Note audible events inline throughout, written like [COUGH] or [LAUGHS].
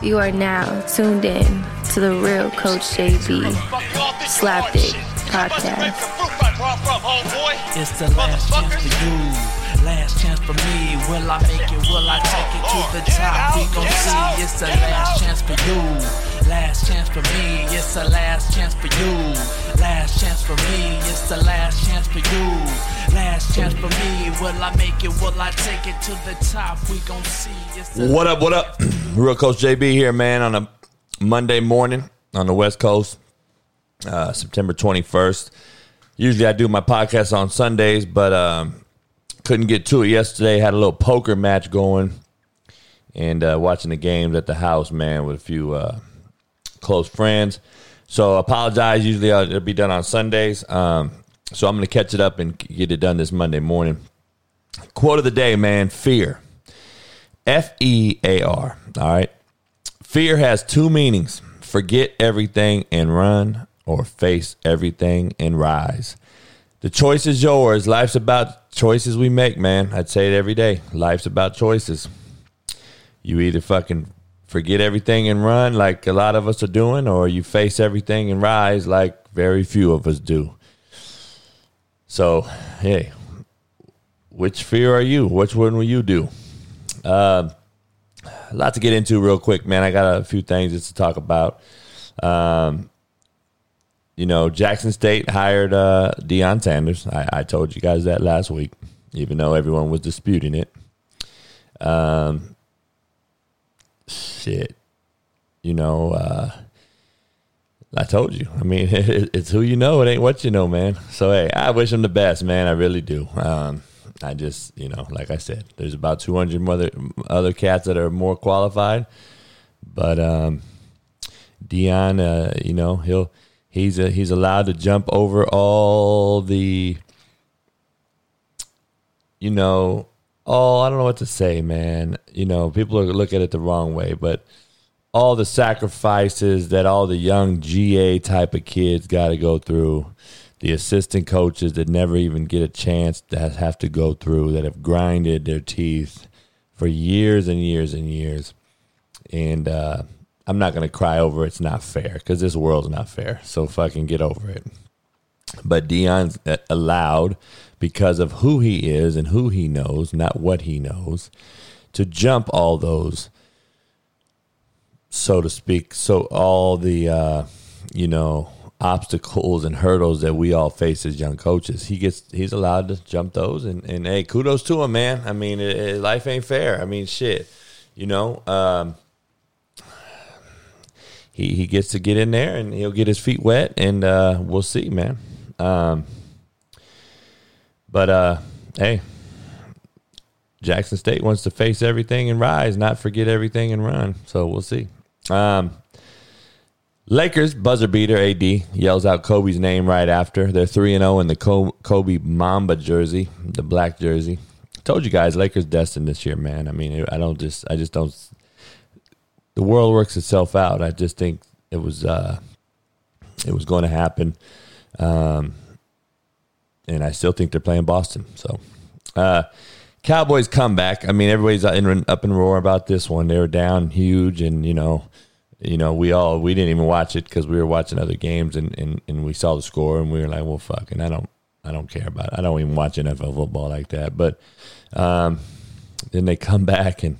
You are now tuned in to the real Coach JB Slap It podcast. It's the last chance for you, last chance for me. Will I make it? Will I take it to the top? We gon' see. It's the last chance for you, last chance for me. It's the last chance for you, last chance for me. It's the last chance for you, last chance for me. Will I make it? Will I take it to the top? We gon' see. What up? What up? [CLEARS THROAT] Real Coach JB here, man. On a Monday morning on the West Coast, uh, September twenty first. Usually I do my podcast on Sundays, but um, couldn't get to it yesterday. Had a little poker match going, and uh, watching the games at the house, man, with a few uh, close friends. So apologize. Usually I'll, it'll be done on Sundays. Um, so I'm going to catch it up and get it done this Monday morning. Quote of the day, man. Fear. F E A R. All right. Fear has two meanings forget everything and run, or face everything and rise. The choice is yours. Life's about choices we make, man. I'd say it every day. Life's about choices. You either fucking forget everything and run, like a lot of us are doing, or you face everything and rise, like very few of us do. So, hey, which fear are you? Which one will you do? a lot to get into real quick, man. I got a few things just to talk about. Um, you know, Jackson State hired uh, Deion Sanders. I, I told you guys that last week, even though everyone was disputing it. Um, shit, you know, uh, I told you. I mean, [LAUGHS] it's who you know. It ain't what you know, man. So hey, I wish him the best, man. I really do. Um, I just, you know, like I said, there's about 200 other other cats that are more qualified, but um, Deion, uh, you know, he'll he's a, he's allowed to jump over all the, you know, oh, I don't know what to say, man. You know, people look at it the wrong way, but all the sacrifices that all the young GA type of kids got to go through, the assistant coaches that never even get a chance that have to go through, that have grinded their teeth for years and years and years. And uh, I'm not going to cry over it's not fair because this world's not fair. So fucking get over it. But Deion's allowed because of who he is and who he knows, not what he knows, to jump all those so to speak. So all the uh, you know obstacles and hurdles that we all face as young coaches, he gets he's allowed to jump those. And and hey, kudos to him, man. I mean, it, it, life ain't fair. I mean, shit. You know, um, he he gets to get in there and he'll get his feet wet, and uh, we'll see, man. Um, but uh, hey. Jackson State wants to face everything and rise, not forget everything and run. So we'll see. Um, Lakers buzzer beater AD yells out Kobe's name right after. They're 3 and 0 in the Kobe Mamba jersey, the black jersey. Told you guys Lakers destined this year, man. I mean, I don't just I just don't the world works itself out. I just think it was uh it was going to happen. Um and I still think they're playing Boston. So, uh Cowboys comeback. I mean, everybody's in, up and roar about this one. They were down huge, and you know, you know, we all we didn't even watch it because we were watching other games, and, and and we saw the score, and we were like, well, fuck, and I don't I don't care about it. I don't even watch NFL football like that. But um, then they come [LAUGHS] back and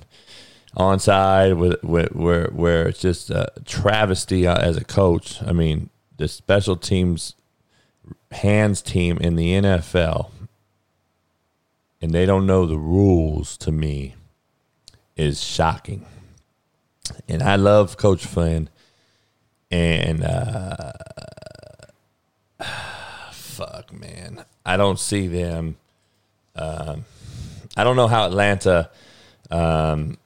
onside with, with where where it's just a travesty uh, as a coach. I mean, the special teams hands team in the NFL and they don't know the rules to me is shocking. And I love Coach Quinn. And uh, [SIGHS] fuck, man, I don't see them. Um, I don't know how Atlanta um,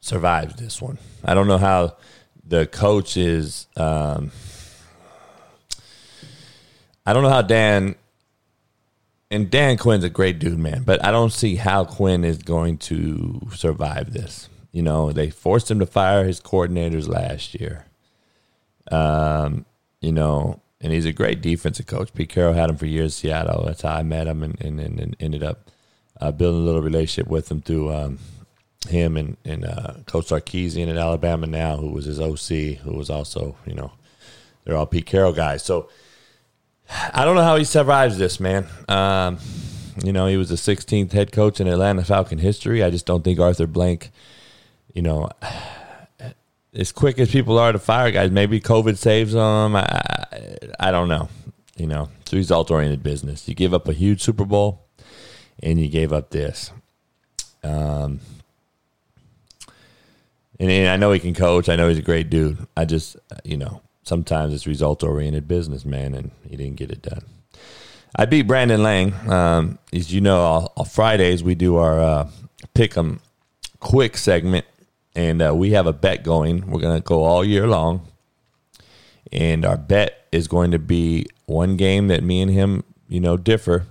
survives this one. I don't know how the coach is. Um, I don't know how Dan and Dan Quinn's a great dude, man. But I don't see how Quinn is going to survive this. You know, they forced him to fire his coordinators last year. Um, you know, and he's a great defensive coach. Pete Carroll had him for years in Seattle. That's how I met him and, and, and ended up uh, building a little relationship with him through um, him and and uh, Coach Sarkisian at Alabama now, who was his OC, who was also you know they're all Pete Carroll guys. So I don't know how he survives this, man. Um, you know, he was the 16th head coach in Atlanta Falcon history. I just don't think Arthur Blank, you know, [SIGHS] as quick as people are to fire guys, maybe COVID saves them. I, I, don't know. You know, it's result oriented business. You give up a huge Super Bowl, and you gave up this. Um, and, and I know he can coach. I know he's a great dude. I just, you know, sometimes it's result oriented business, man, and he didn't get it done. I beat Brandon Lang. Um, as you know, on, Fridays we do our uh, pick 'em quick segment, and uh, we have a bet going. We're gonna go all year long, and our bet is going to be one game that me and him, you know, differ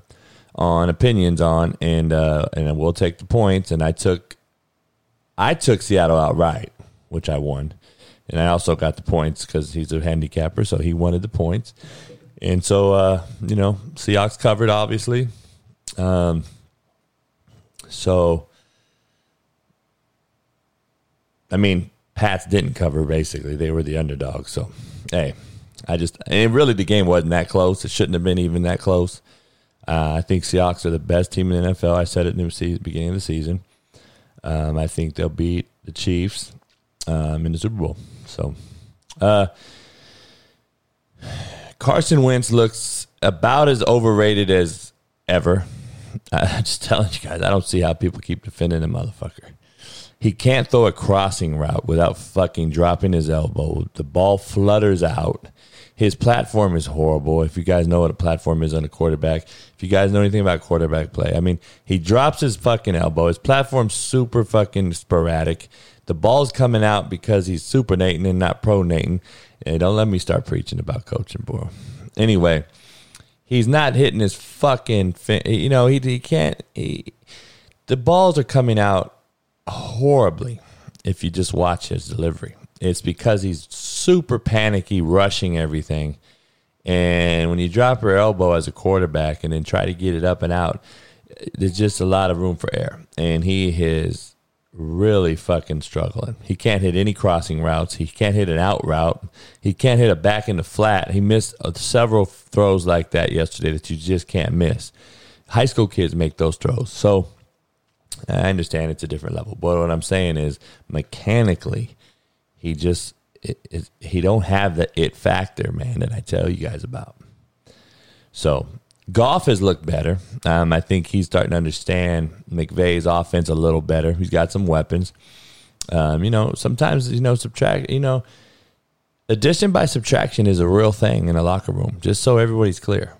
on opinions on, and uh, and we'll take the points. And I took, I took Seattle outright, which I won, and I also got the points because he's a handicapper, so he wanted the points. And so, uh, you know, Seahawks covered, obviously. Um, so, I mean, Pats didn't cover, basically. They were the underdog. So, hey, I just, and really the game wasn't that close. It shouldn't have been even that close. Uh, I think Seahawks are the best team in the NFL. I said it in the beginning of the season. Um, I think they'll beat the Chiefs um, in the Super Bowl. So, uh, Carson Wentz looks about as overrated as ever. [LAUGHS] I'm just telling you guys, I don't see how people keep defending the motherfucker. He can't throw a crossing route without fucking dropping his elbow. The ball flutters out. His platform is horrible. If you guys know what a platform is on a quarterback, if you guys know anything about quarterback play, I mean, he drops his fucking elbow. His platform's super fucking sporadic. The ball's coming out because he's supinating and not pronating. And don't let me start preaching about coaching, bro. Anyway, he's not hitting his fucking. Fin- you know, he he can't. He, the balls are coming out horribly if you just watch his delivery. It's because he's super panicky, rushing everything. And when you drop your elbow as a quarterback and then try to get it up and out, there's just a lot of room for error. And he is really fucking struggling. He can't hit any crossing routes. He can't hit an out route. He can't hit a back in the flat. He missed uh, several throws like that yesterday that you just can't miss. High school kids make those throws. So I understand it's a different level. But what I'm saying is mechanically, he just it, it, he don't have the it factor, man, that I tell you guys about. So Goff has looked better. Um, I think he's starting to understand McVay's offense a little better. He's got some weapons. Um, you know, sometimes you know subtract. You know, addition by subtraction is a real thing in a locker room. Just so everybody's clear,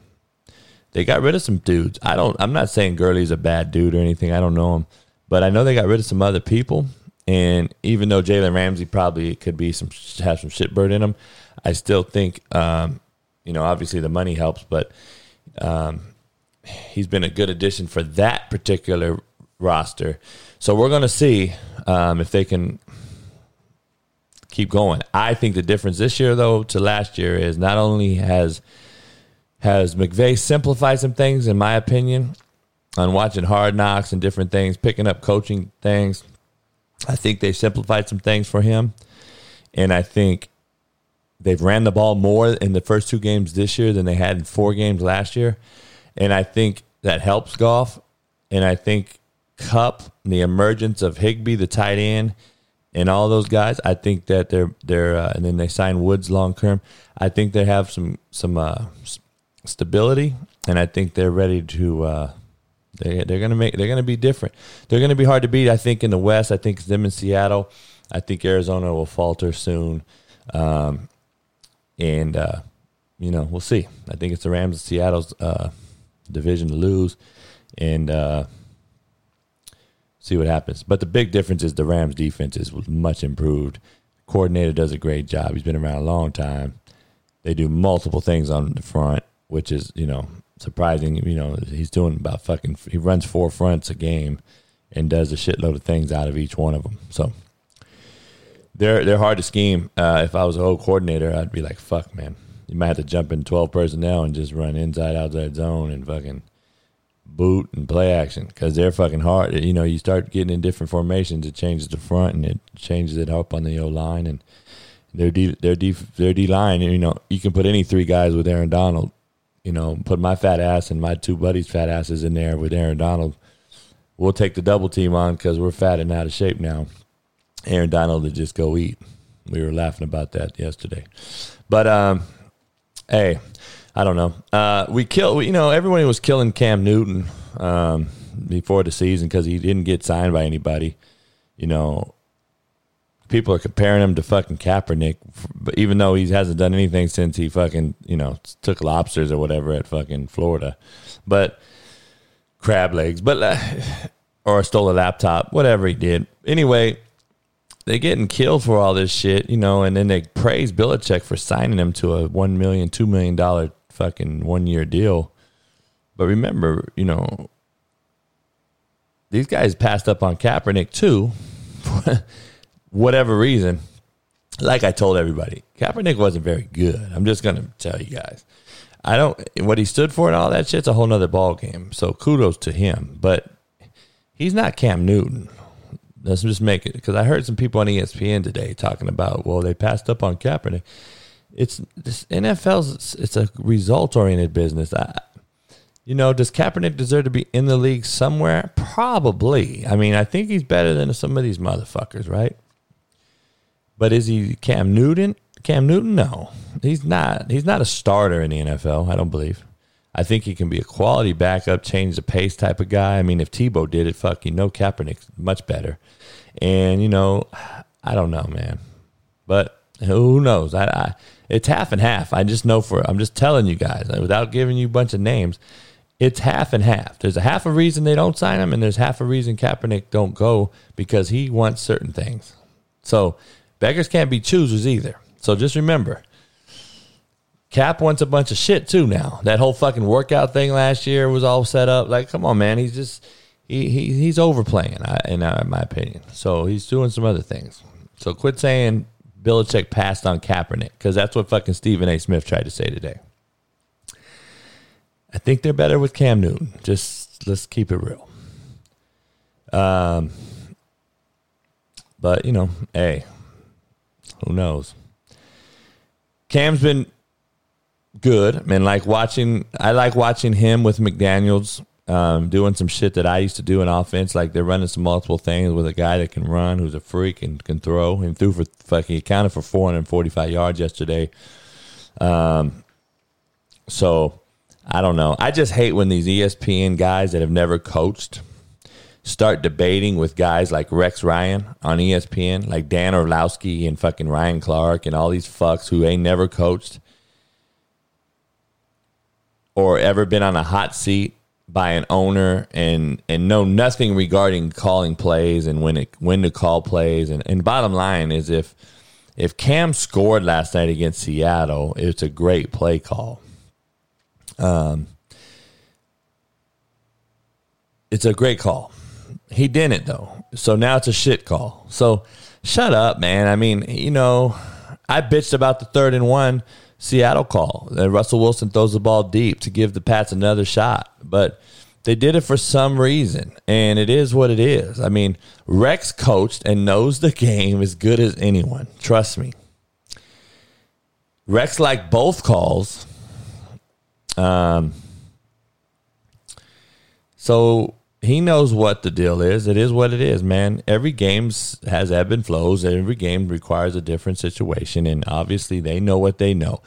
they got rid of some dudes. I don't. I'm not saying Gurley's a bad dude or anything. I don't know him, but I know they got rid of some other people. And even though Jalen Ramsey probably could be some have some shitbird in him, I still think, um, you know, obviously the money helps, but um, he's been a good addition for that particular roster. So we're going to see um, if they can keep going. I think the difference this year, though, to last year is not only has has McVay simplified some things, in my opinion, on watching Hard Knocks and different things, picking up coaching things. I think they simplified some things for him, and I think they've ran the ball more in the first two games this year than they had in four games last year, and I think that helps Goff. And I think Kupp, the emergence of Higbee, the tight end, and all those guys, I think that they're they're uh, and then they sign Woods long term. I think they have some some uh, stability, and I think they're ready to. Uh, they they're gonna make they're gonna be different. They're gonna be hard to beat. I think in the West. I think it's them in Seattle. I think Arizona will falter soon. Um, and uh, you know we'll see. I think it's the Rams and Seattle's uh, division to lose, and uh, see what happens. But the big difference is the Rams' defense is much improved. Coordinator does a great job. He's been around a long time. They do multiple things on the front, which is you know surprising. You know he's doing about fucking. He runs four fronts a game, and does a shitload of things out of each one of them. So they're they're hard to scheme. Uh, if I was a whole coordinator, I'd be like, "Fuck, man, you might have to jump in twelve personnel and just run inside outside zone and fucking boot, and play action because they're fucking hard. You know, you start getting in different formations, it changes the front and it changes it up on the O line and their D their D their D line. You know, you can put any three guys with Aaron Donald. You know, put my fat ass and my two buddies' fat asses in there with Aaron Donald. We'll take the double team on because we're fat and out of shape now. Aaron Donald to just go eat. We were laughing about that yesterday, but um, hey, I don't know. Uh, we killed. You know, everyone was killing Cam Newton um, before the season because he didn't get signed by anybody. You know, people are comparing him to fucking Kaepernick, but even though he hasn't done anything since he fucking you know took lobsters or whatever at fucking Florida, but crab legs, but uh, or stole a laptop, whatever he did. Anyway, they're getting killed for all this shit, you know, and then they praise Belichick for signing him to a one million, two million dollar fucking one year deal. But remember, you know, these guys passed up on Kaepernick too [LAUGHS] whatever reason, like I told everybody, Kaepernick wasn't very good. I'm just gonna tell you guys. I don't what he stood for and all that shit's a whole nother ball game. So kudos to him. But he's not Cam Newton. Let's just make it because I heard some people on ESPN today talking about well they passed up on Kaepernick. It's this NFL's it's a result oriented business. I, you know, does Kaepernick deserve to be in the league somewhere? Probably. I mean, I think he's better than some of these motherfuckers, right? But is he Cam Newton? Cam Newton? No, he's not. He's not a starter in the NFL. I don't believe. I think he can be a quality backup, change the pace type of guy. I mean, if Tebow did it, fuck you know, Kaepernick's much better. And you know, I don't know, man. But who knows? I, I it's half and half. I just know for I'm just telling you guys without giving you a bunch of names. It's half and half. There's a half a reason they don't sign him, and there's half a reason Kaepernick don't go because he wants certain things. So beggars can't be choosers either. So just remember, Cap wants a bunch of shit too now. That whole fucking workout thing last year was all set up. Like, come on, man. He's just he, he he's overplaying, in my opinion. So he's doing some other things. So quit saying Belichick passed on Kaepernick because that's what fucking Stephen A. Smith tried to say today. I think they're better with Cam Newton. Just let's keep it real. Um, but you know, hey, who knows? Cam's been good. I mean, like watching. I like watching him with McDaniels um, doing some shit that I used to do in offense. Like they're running some multiple things with a guy that can run, who's a freak and can throw. And threw for fucking he accounted for 445 yards yesterday. Um, so I don't know. I just hate when these ESPN guys that have never coached start debating with guys like Rex Ryan on ESPN, like Dan Orlovsky and fucking Ryan Clark and all these fucks who ain't never coached or ever been on a hot seat by an owner and and know nothing regarding calling plays and when it when to call plays and and bottom line is if if Cam scored last night against Seattle, it's a great play call. Um, it's a great call. He didn't though, so now it's a shit call. So shut up, man. I mean, you know, I bitched about the third and one Seattle call. And Russell Wilson throws the ball deep to give the Pats another shot, but they did it for some reason, and it is what it is. I mean, Rex coached and knows the game as good as anyone. Trust me. Rex liked both calls. Um, so he knows what the deal is. It is what it is, man. Every game has ebb and flows. Every game requires a different situation, and obviously they know what they know.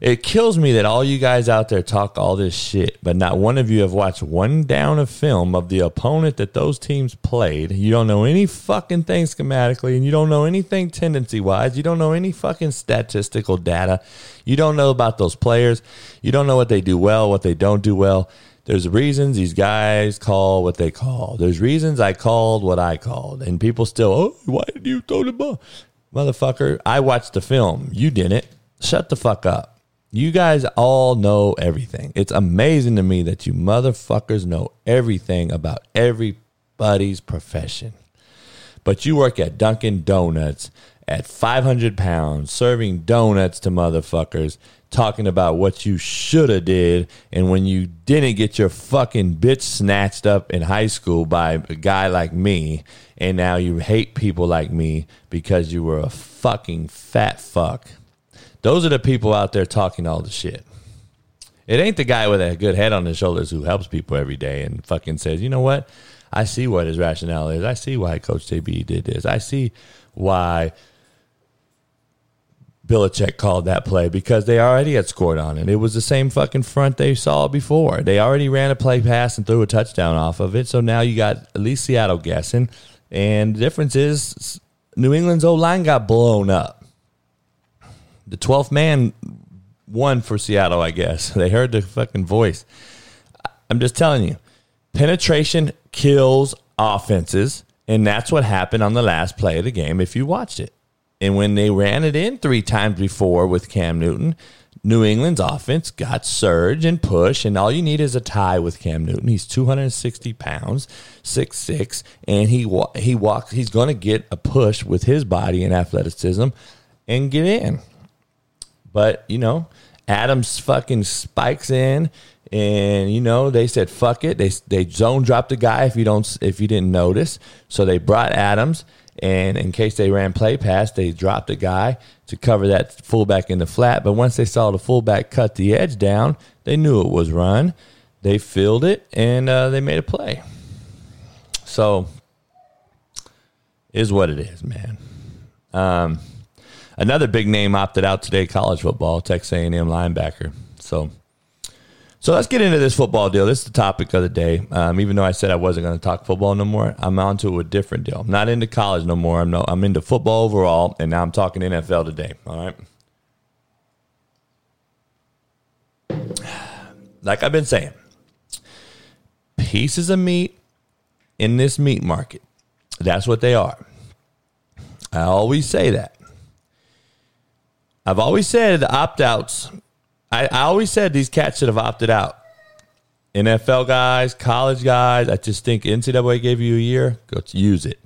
It kills me that all you guys out there talk all this shit, but not one of you have watched one down of film of the opponent that those teams played. You don't know any fucking thing schematically, and you don't know anything tendency wise. You don't know any fucking statistical data. You don't know about those players. You don't know what they do well, what they don't do well. There's reasons these guys call what they call. There's reasons I called what I called, and people still, oh, why did you throw the ball? Motherfucker, I watched the film. You didn't. Shut the fuck up. You guys all know everything. It's amazing to me that you motherfuckers know everything about everybody's profession. But you work at Dunkin' Donuts at 500 pounds, serving donuts to motherfuckers, talking about what you should have did, and when you didn't get your fucking bitch snatched up in high school by a guy like me, and now you hate people like me because you were a fucking fat fuck. Those are the people out there talking all the shit. It ain't the guy with a good head on his shoulders who helps people every day and fucking says, you know what? I see what his rationale is. I see why Coach JB did this. I see why Belichick called that play because they already had scored on it. It was the same fucking front they saw before. They already ran a play pass and threw a touchdown off of it. So now you got at least Seattle guessing. And the difference is New England's O line got blown up. The 12th man won for Seattle, I guess. [LAUGHS] They heard the fucking voice. I'm just telling you, penetration kills offenses. And that's what happened on the last play of the game if you watched it. And when they ran it in three times before with Cam Newton, New England's offense got surge and push, and all you need is a tie with Cam Newton. He's 260 pounds, six six, and he he walks. He's going to get a push with his body and athleticism, and get in. But you know, Adams fucking spikes in, and you know they said fuck it. They they zone dropped the guy if you don't if you didn't notice. So they brought Adams and in case they ran play pass, they dropped a guy to cover that fullback in the flat. But once they saw the fullback cut the edge down, they knew it was run. They filled it and uh, they made a play. So, is what it is, man. Um, another big name opted out today, college football, Texas A&M linebacker. So so let's get into this football deal. This is the topic of the day. Um, even though I said I wasn't going to talk football no more, I'm on to a different deal. I'm not into college no more. I'm no, I'm into football overall, and now I'm talking NFL today. All right. Like I've been saying, pieces of meat in this meat market. That's what they are. I always say that. I've always said the opt outs I, I always said these cats should have opted out. NFL guys, college guys. I just think NCAA gave you a year. Go to use it.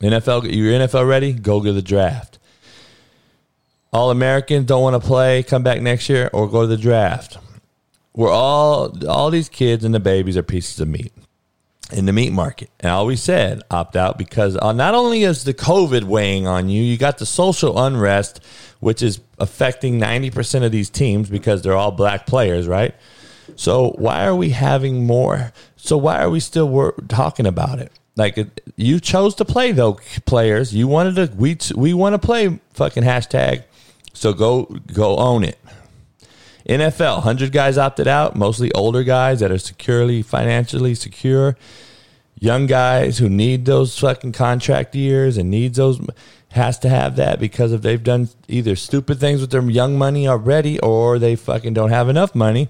NFL, you're NFL ready. Go to the draft. All Americans don't want to play. Come back next year or go to the draft. We're all all these kids and the babies are pieces of meat in the meat market. And I always said opt out because uh, not only is the COVID weighing on you, you got the social unrest, which is affecting 90% of these teams because they're all black players, right? So why are we having more? So why are we still wor- talking about it? Like you chose to play though, players. You wanted to. We we want to play. Fucking hashtag. So go go own it. NFL, 100 guys opted out, mostly older guys that are securely, financially secure. Young guys who need those fucking contract years and needs those has to have that because if they've done either stupid things with their young money already or they fucking don't have enough money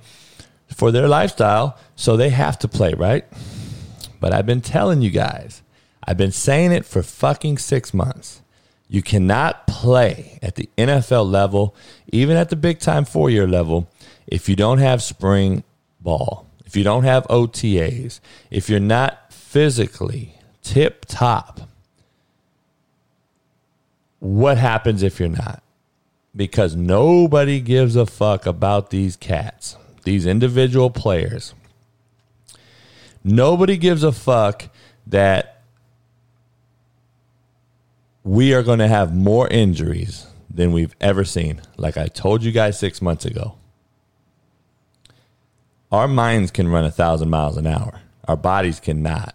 for their lifestyle, so they have to play, right? But I've been telling you guys, I've been saying it for fucking 6 months. You cannot play at the NFL level, even at the big time four year level, if you don't have spring ball, if you don't have OTAs, if you're not physically tip top. What happens if you're not? Because nobody gives a fuck about these cats, these individual players. Nobody gives a fuck that we are going to have more injuries than we've ever seen. Like I told you guys six months ago. Our minds can run a thousand miles an hour. Our bodies cannot.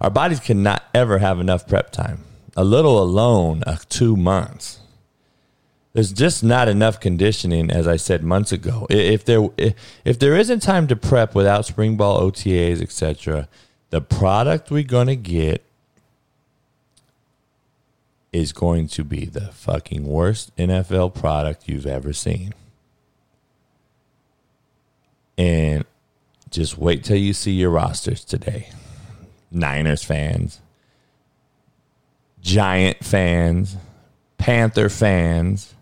Our bodies cannot ever have enough prep time. A little alone, uh, two months. There's just not enough conditioning, as I said months ago. If there, if there isn't time to prep without spring ball, OTAs, etc., the product we're gonna get is going to be the fucking worst NFL product you've ever seen. And just wait till you see your rosters today. Niners fans, Giant fans, Panther fans,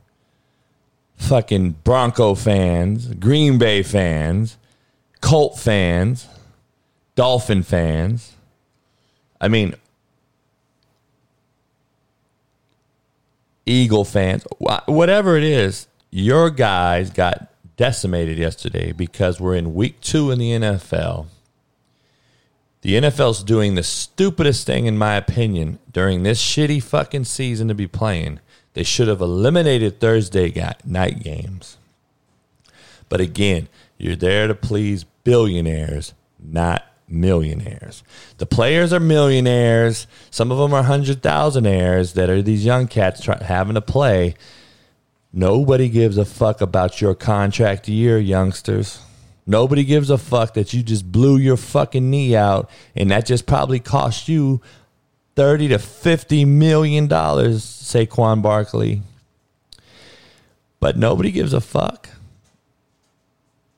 fucking Bronco fans, Green Bay fans, Colt fans, Dolphin fans. I mean, Eagle fans, whatever it is, your guys got decimated yesterday because we're in week two in the NFL. The NFL's doing the stupidest thing, in my opinion, during this shitty fucking season to be playing. They should have eliminated Thursday night games. But again, you're there to please billionaires, not millionaires. The players are millionaires. Some of them are hundred thousandaires that are these young cats try, having to play. Nobody gives a fuck about your contract year, youngsters. Nobody gives a fuck that you just blew your fucking knee out and that just probably cost you 30 to 50 million dollars, Saquon Barkley. But nobody gives a fuck.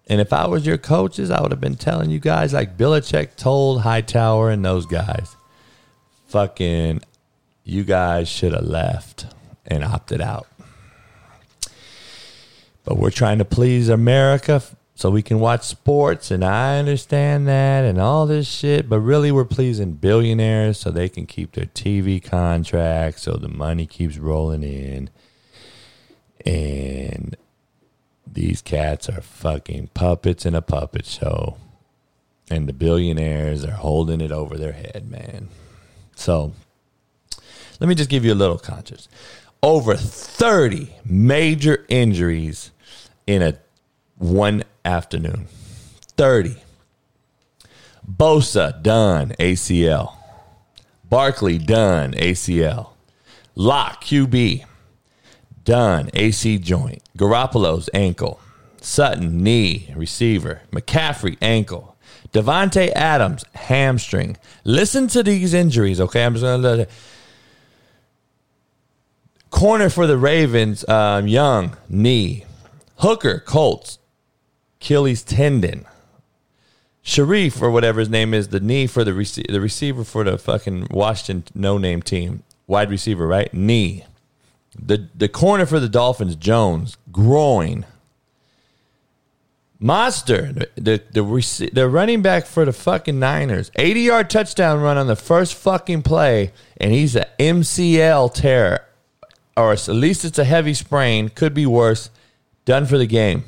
And if I was your coaches, I would have been telling you guys like Belichick told Hightower and those guys, fucking, you guys should have left and opted out. But we're trying to please America so we can watch sports, and I understand that and all this shit. But really, we're pleasing billionaires so they can keep their TV contracts, so the money keeps rolling in. And these cats are fucking puppets in a puppet show. And the billionaires are holding it over their head, man. So let me just give you a little context. Over 30 major injuries in a one afternoon. 30. Bosa done ACL. Barkley done ACL. Lock QB done AC joint. Garoppolo's ankle. Sutton knee receiver. McCaffrey ankle. Davante Adams hamstring. Listen to these injuries, okay? I'm just gonna corner for the Ravens. Um, Young knee. Hooker Colts Achilles tendon. Sharif or whatever his name is, the knee for the rec- the receiver for the fucking Washington no name team, wide receiver, right? Knee. The the corner for the Dolphins, Jones, groin. Mostert, the the the, rec- the running back for the fucking Niners, eighty yard touchdown run on the first fucking play, and he's a MCL tear, or at least it's a heavy sprain, could be worse. Done for the game.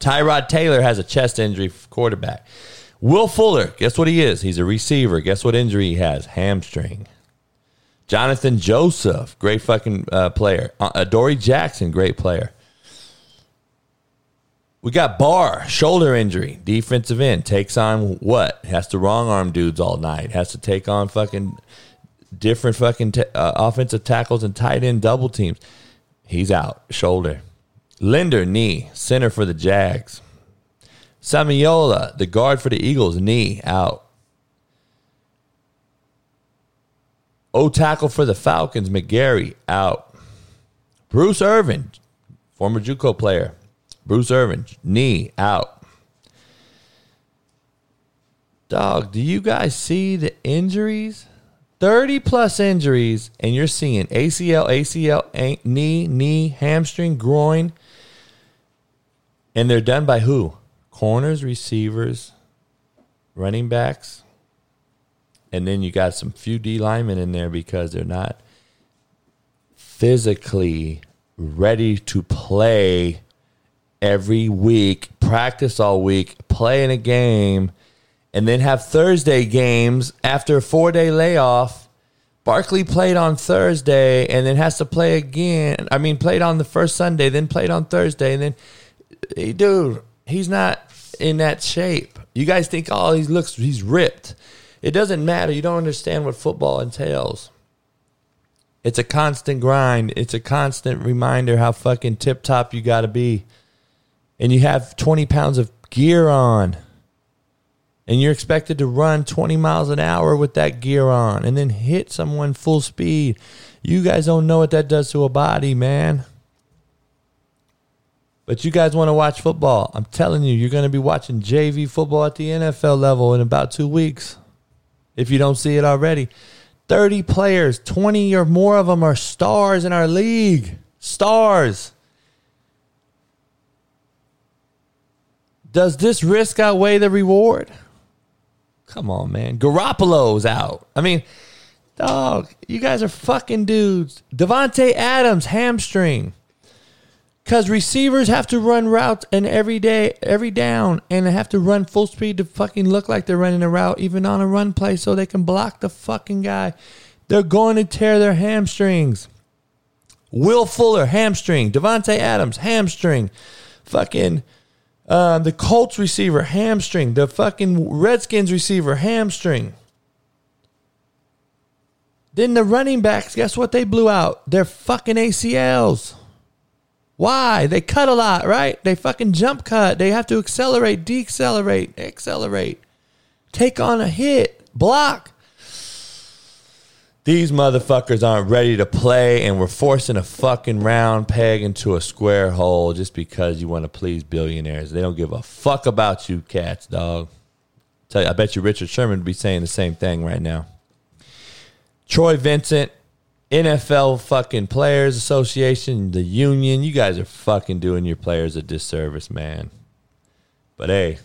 Tyrod Taylor has a chest injury quarterback. Will Fuller, guess what he is? He's a receiver. Guess what injury he has? Hamstring. Jonathan Joseph, great fucking uh, player. Uh, Adoree Jackson, great player. We got Barr, shoulder injury, defensive end, takes on what? Has to wrong arm dudes all night. Has to take on fucking different fucking t- uh, offensive tackles and tight end double teams. He's out, shoulder. Linder, knee, center for the Jags. Seumalo, the guard for the Eagles, knee out. O tackle for the Falcons, McGary out. Bruce Irvin, former JUCO player. Bruce Irvin, knee out. Dog, do you guys see the injuries? 30 plus injuries, and you're seeing ACL, ACL, knee, knee, hamstring, groin. And they're done by who? Corners, receivers, running backs. And then you got some few D linemen in there because they're not physically ready to play every week, practice all week, play in a game, and then have Thursday games after a four day layoff. Barkley played on Thursday and then has to play again. I mean, played on the first Sunday, then played on Thursday, and then hey, dude, he's not in that shape. You guys think, oh, he looks, he's ripped. It doesn't matter. You don't understand what football entails. It's a constant grind. It's a constant reminder how fucking tip top you got to be. And you have 20 pounds of gear on. And you're expected to run 20 miles an hour with that gear on and then hit someone full speed. You guys don't know what that does to a body, man. But you guys want to watch football. I'm telling you, you're going to be watching JV football at the NFL level in about two weeks. If you don't see it already, 30 players, 20 or more of them are stars in our league. Stars. Does this risk outweigh the reward? Come on, man. Garoppolo's out. I mean, Dog, you guys are fucking dudes. Davante Adams, hamstring. Because receivers have to run routes and every day, every down, and they have to run full speed to fucking look like they're running a route, even on a run play, so they can block the fucking guy. They're going to tear their hamstrings. Will Fuller, hamstring. Davante Adams, hamstring. Fucking uh, the Colts receiver, hamstring. The fucking Redskins receiver, hamstring. Then the running backs, guess what they blew out? Their fucking ACLs. Why? They cut a lot, right? They fucking jump cut. They have to accelerate, decelerate, accelerate, take on a hit, block. These motherfuckers aren't ready to play, and we're forcing a fucking round peg into a square hole just because you want to please billionaires. They don't give a fuck about you, cats, dog. Tell you, I bet you Richard Sherman would be saying the same thing right now. Troy Vincent, NFL fucking Players Association, the union, you guys are fucking doing your players a disservice, man. But hey,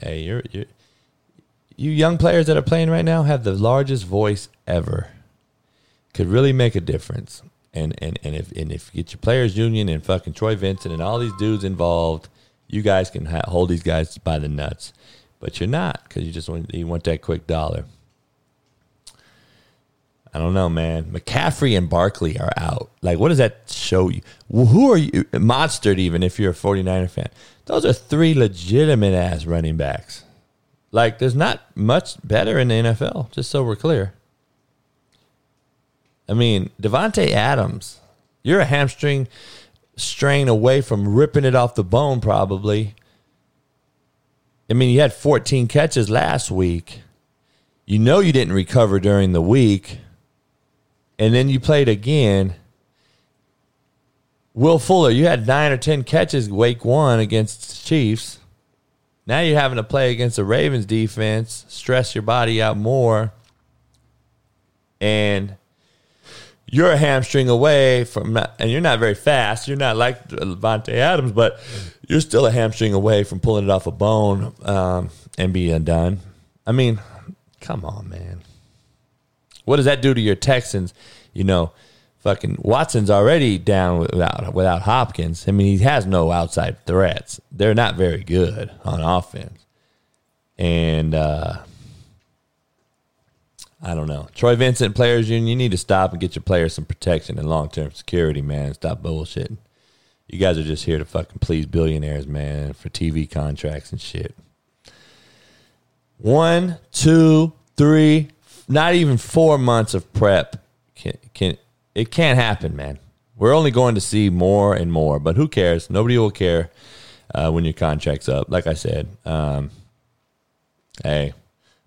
hey, you're, you're you young players that are playing right now have the largest voice ever. Could really make a difference. And and and if and if you get your players union and fucking Troy Vincent and all these dudes involved, you guys can ha- hold these guys by the nuts. But you're not because you just want you want that quick dollar. I don't know, man. McCaffrey and Barkley are out. Like, what does that show you? Who are you? Mostert, even if you're a 49er fan. Those are three legitimate ass running backs. Like, there's not much better in the NFL, just so we're clear. I mean, Davante Adams, you're a hamstring strain away from ripping it off the bone, probably. I mean, you had 14 catches last week. You know you didn't recover during the week and then you played again. Will Fuller, you had nine or ten catches week one against Chiefs. Now you're having to play against the Ravens defense, stress your body out more, and you're a hamstring away from and you're not very fast. You're not like Davante Adams, but you're still a hamstring away from pulling it off a bone um, and being done. I mean, come on, man. What does that do to your Texans? You know, fucking Watson's already down without without Hopkins. I mean, he has no outside threats. They're not very good on offense. And uh, I don't know. Troy Vincent Players Union, you need to stop and get your players some protection and long term security, man. Stop bullshitting. You guys are just here to fucking please billionaires, man, for TV contracts and shit. One, two, three, not even four months of prep can can it can't happen, man. We're only going to see more and more, but who cares? Nobody will care uh, when your contract's up. Like I said, um, hey,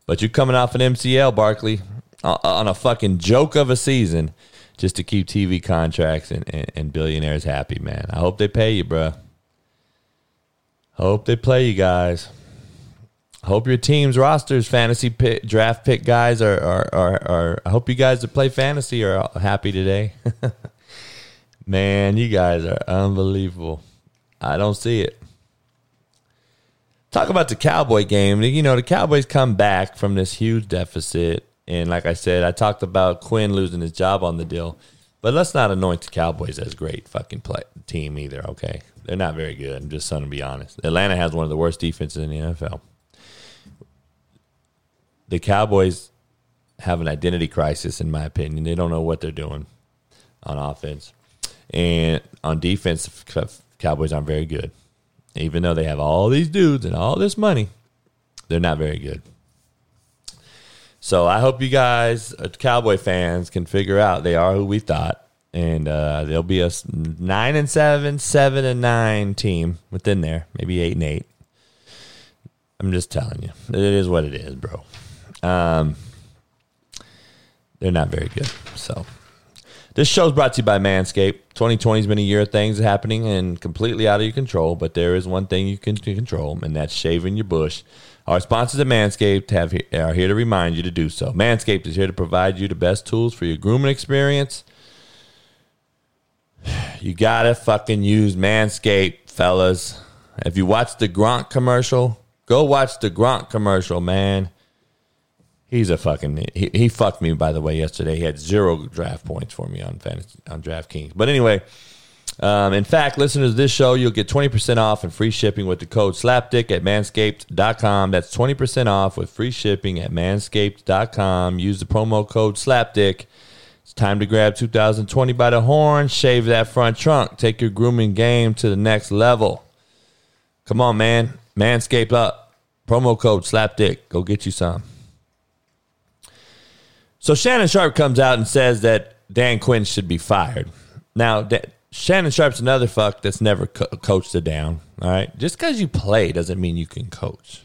but you're coming off an MCL, Barkley, on a fucking joke of a season, just to keep TV contracts and, and, and billionaires happy, man. I hope they pay you, bro. Hope they play you guys hope your team's rosters, fantasy pick, draft pick guys are, are, are, are, I hope you guys that play fantasy are happy today. [LAUGHS] Man, you guys are unbelievable. I don't see it. Talk about the Cowboy game. You know, the Cowboys come back from this huge deficit. And like I said, I talked about Quinn losing his job on the deal. But let's not anoint the Cowboys as great fucking play team either, okay? They're not very good. I'm just going to be honest. Atlanta has one of the worst defenses in the NFL the Cowboys have an identity crisis, in my opinion. They don't know what they're doing on offense. And on defense, Cowboys aren't very good. Even though they have all these dudes and all this money, they're not very good. So I hope you guys, uh, Cowboy fans, can figure out they are who we thought, and uh, they'll be a nine and seven, seven and nine team within there, maybe eight and eight. I'm just telling you, it is what it is, bro. Um, they're not very good. So, this show is brought to you by Manscaped. 2020 has been a year of things happening and completely out of your control, but there is one thing you can control, and that's shaving your bush. Our sponsors at Manscaped have, are here to remind you to do so. Manscaped is here to provide you the best tools for your grooming experience. [SIGHS] You gotta fucking use Manscaped, fellas. If you watch the Gronk commercial, go watch the Gronk commercial, man. He's a fucking he, he fucked me by the way yesterday. He had zero draft points for me on fantasy on DraftKings. But anyway, um, in fact, listeners to this show, you'll get 20% off and free shipping with the code SLAPDICK at manscaped.com. That's 20% off with free shipping at manscaped.com. Use the promo code SLAPDICK. It's time to grab 2020 by the horn, shave that front trunk, take your grooming game to the next level. Come on, man. Manscaped up. Promo code SLAPDICK. Go get you some. So Shannon Sharpe comes out and says that Dan Quinn should be fired. Now, Shannon Sharpe's another fuck that's never co- coached a down. All right, just because you play doesn't mean you can coach.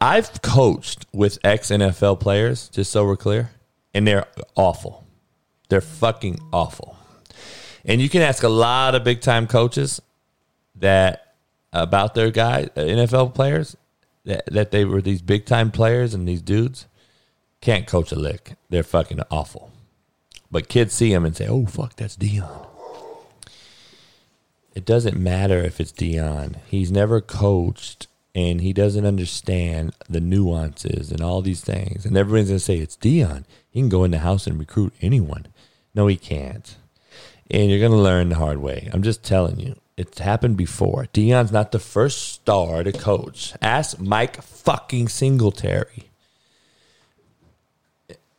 I've coached with ex NFL players, just so we're clear, and they're awful. They're fucking awful. And you can ask a lot of big time coaches that about their guys, uh, NFL players, that, that they were these big time players and these dudes can't coach a lick. They're fucking awful. But kids see him and say, "Oh fuck, that's Deion." It doesn't matter if it's Deion. He's never coached and he doesn't understand the nuances and all these things. And everyone's gonna say it's Deion. He can go in the house and recruit anyone. No, he can't. And you're gonna learn the hard way. I'm just telling you. It's happened before. Deion's not the first star to coach. Ask Mike fucking Singletary.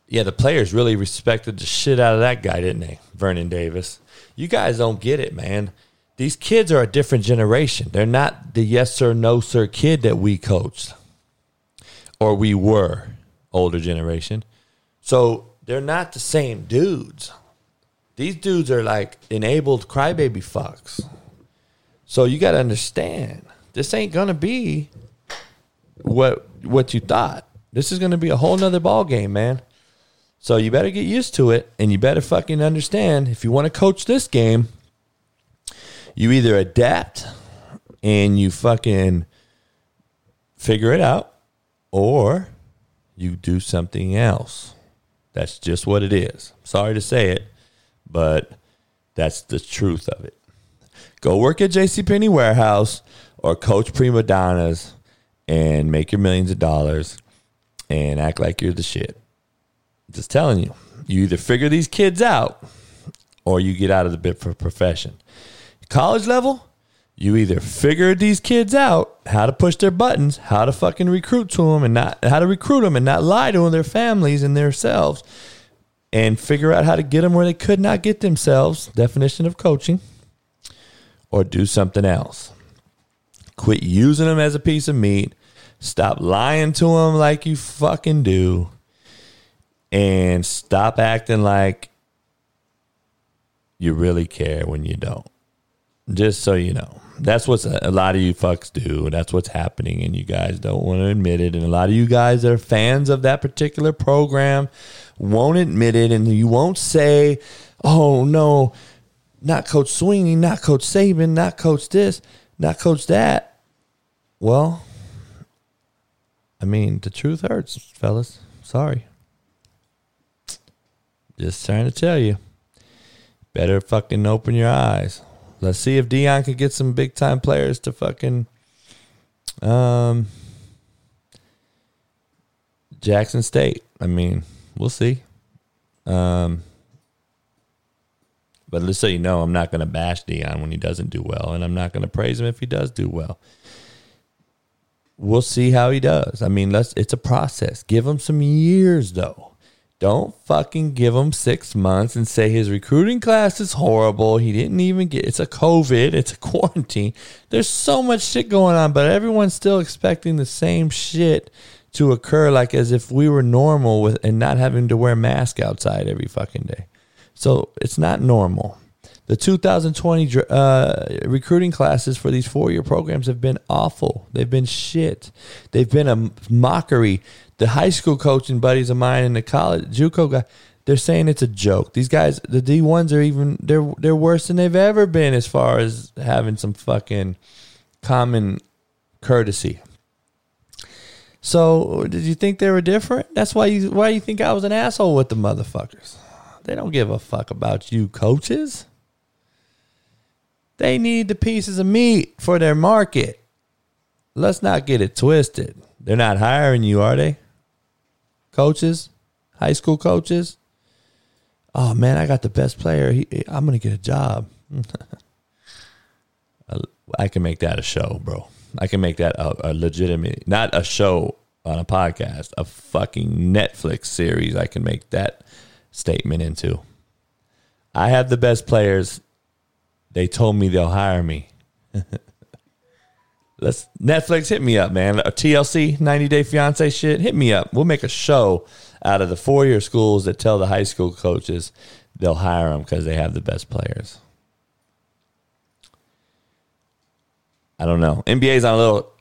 Yeah, the players really respected the shit out of that guy, didn't they? Vernon Davis. You guys don't get it, man. These kids are a different generation. They're not the yes sir, no sir kid that we coached or we were, older generation. So they're not the same dudes. These dudes are like enabled crybaby fucks. So you got to understand, this ain't gonna be what what you thought. This is gonna be a whole nother ball game, man. So you better get used to it, and you better fucking understand if you want to coach this game, you either adapt and you fucking figure it out, or you do something else. That's just what it is. Sorry to say it, but that's the truth of it. Go work at JCPenney Warehouse or coach prima donnas and make your millions of dollars and act like you're the shit. Just telling you, you either figure these kids out or you get out of the bit for profession. College level, you either figure these kids out how to push their buttons, how to fucking recruit to them and not how to recruit them and not lie to them, their families and themselves, and figure out how to get them where they could not get themselves. Definition of coaching, or do something else. Quit using them as a piece of meat. Stop lying to them like you fucking do and stop acting like you really care when you don't. Just so you know, that's what a lot of you fucks do. That's what's happening, and you guys don't want to admit it. And a lot of you guys that are fans of that particular program won't admit it, and you won't say, "Oh no, not Coach Swinney, not Coach Saban, not Coach this, not Coach that." Well, I mean, the truth hurts, fellas. Sorry. Just trying to tell you. Better fucking open your eyes. Let's see if Deion can get some big time players to fucking um Jackson State. I mean, we'll see. Um but let's say you know I'm not going to bash Deion when he doesn't do well, and I'm not going to praise him if he does do well. We'll see how he does. I mean, let's. It's a process. Give him some years, though. Don't fucking give him six months and say his recruiting class is horrible. He didn't even get. It's a COVID. It's a [LAUGHS] quarantine. There's so much shit going on, but everyone's still expecting the same shit to occur, like as if we were normal with and not having to wear mask outside every fucking day. So it's not normal. The 2020 uh, recruiting classes for these four year programs have been awful. They've been shit. They've been a mockery. The high school coaching buddies of mine and the college JUCO guy, they're saying it's a joke. These guys, the D ones are even they're they're worse than they've ever been as far as having some fucking common courtesy. So, did you think they were different? That's why you why you think I was an asshole with the motherfuckers. They don't give a fuck about you coaches. They need the pieces of meat for their market. Let's not get it twisted. They're not hiring you, are they? coaches, high school coaches. Oh man, I got the best player. He, I'm gonna get a job. [LAUGHS] I can make that a show, bro. I can make that a, a legitimate, not a show on a podcast, a fucking Netflix series. I can make that statement into. I have the best players. They told me they'll hire me. [LAUGHS] Let's Netflix hit me up, man. A TLC 90 Day Fiance shit. Hit me up. We'll make a show out of the four year schools that tell the high school coaches they'll hire them because they have the best players. I don't know. NBA's on a little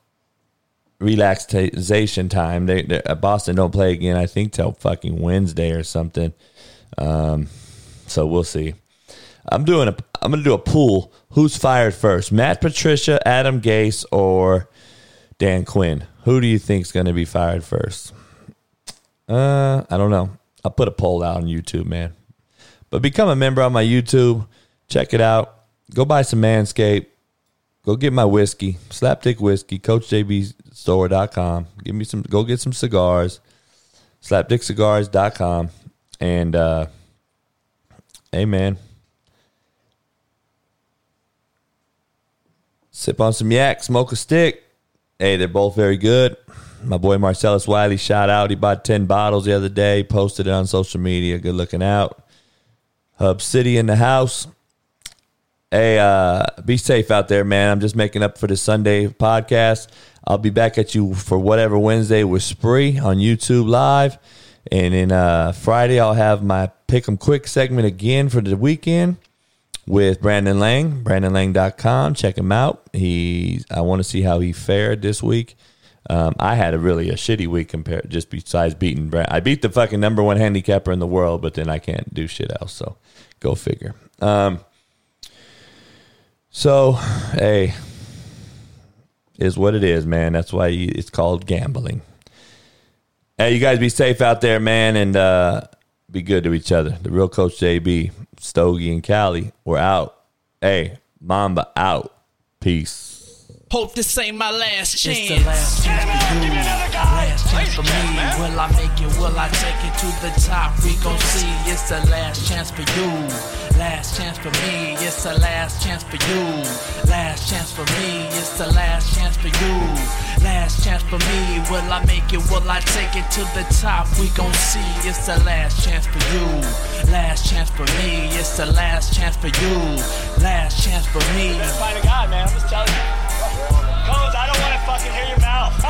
relaxation time. They, they uh, Boston don't play again. I think till fucking Wednesday or something. Um, so we'll see. I'm doing a. I'm gonna do a pool. Who's fired first? Matt Patricia, Adam Gase, or Dan Quinn? Who do you think's gonna be fired first? Uh, I don't know. I'll put a poll out on YouTube, man. But become a member on my YouTube. Check it out. Go buy some Manscaped. Go get my whiskey, Slapdick Whiskey, CoachJBStore.com. Give me some. Go get some cigars, SlapdickCigars.com, and uh, hey, man, sip on some yak, smoke a stick. Hey, they're both very good. My boy Marcellus Wiley, shout out. He bought 10 bottles the other day, posted it on social media. Good looking out. Hub City in the house. Hey, uh, be safe out there, man. I'm just making up for the Sunday podcast. I'll be back at you for whatever Wednesday with Spree on YouTube Live. And then uh, Friday, I'll have my Pick 'em Quick segment again for the weekend with Brandon Lang, brandonlang.com. Check him out. He, I want to see how he fared this week. Um, I had a really a shitty week compared just besides beating Brand. I beat the fucking number one handicapper in the world, but then I can't do shit else. So go figure. Um, so, hey, is what it is, man. That's why it's called gambling. Hey, you guys be safe out there, man, and uh, be good to each other. The real coach JB, Stogie, and Cali, we're out. Hey, Mamba out. Peace. Hope this ain't my last chance. It's the last chance for you. Last chance for me. Will I make it? Will I take it to the top? We gon' see. It's the last chance for you. Last chance for me. It's the last chance for you. Last chance for me. It's the last chance for you. Last chance for me. Will I make it? Will I take it to the top? We gon' see. It's the last chance for you. Last chance for me. It's the last chance for you. Last chance for me. Find a God, man. I'm just telling you. I don't want to fucking hear your mouth.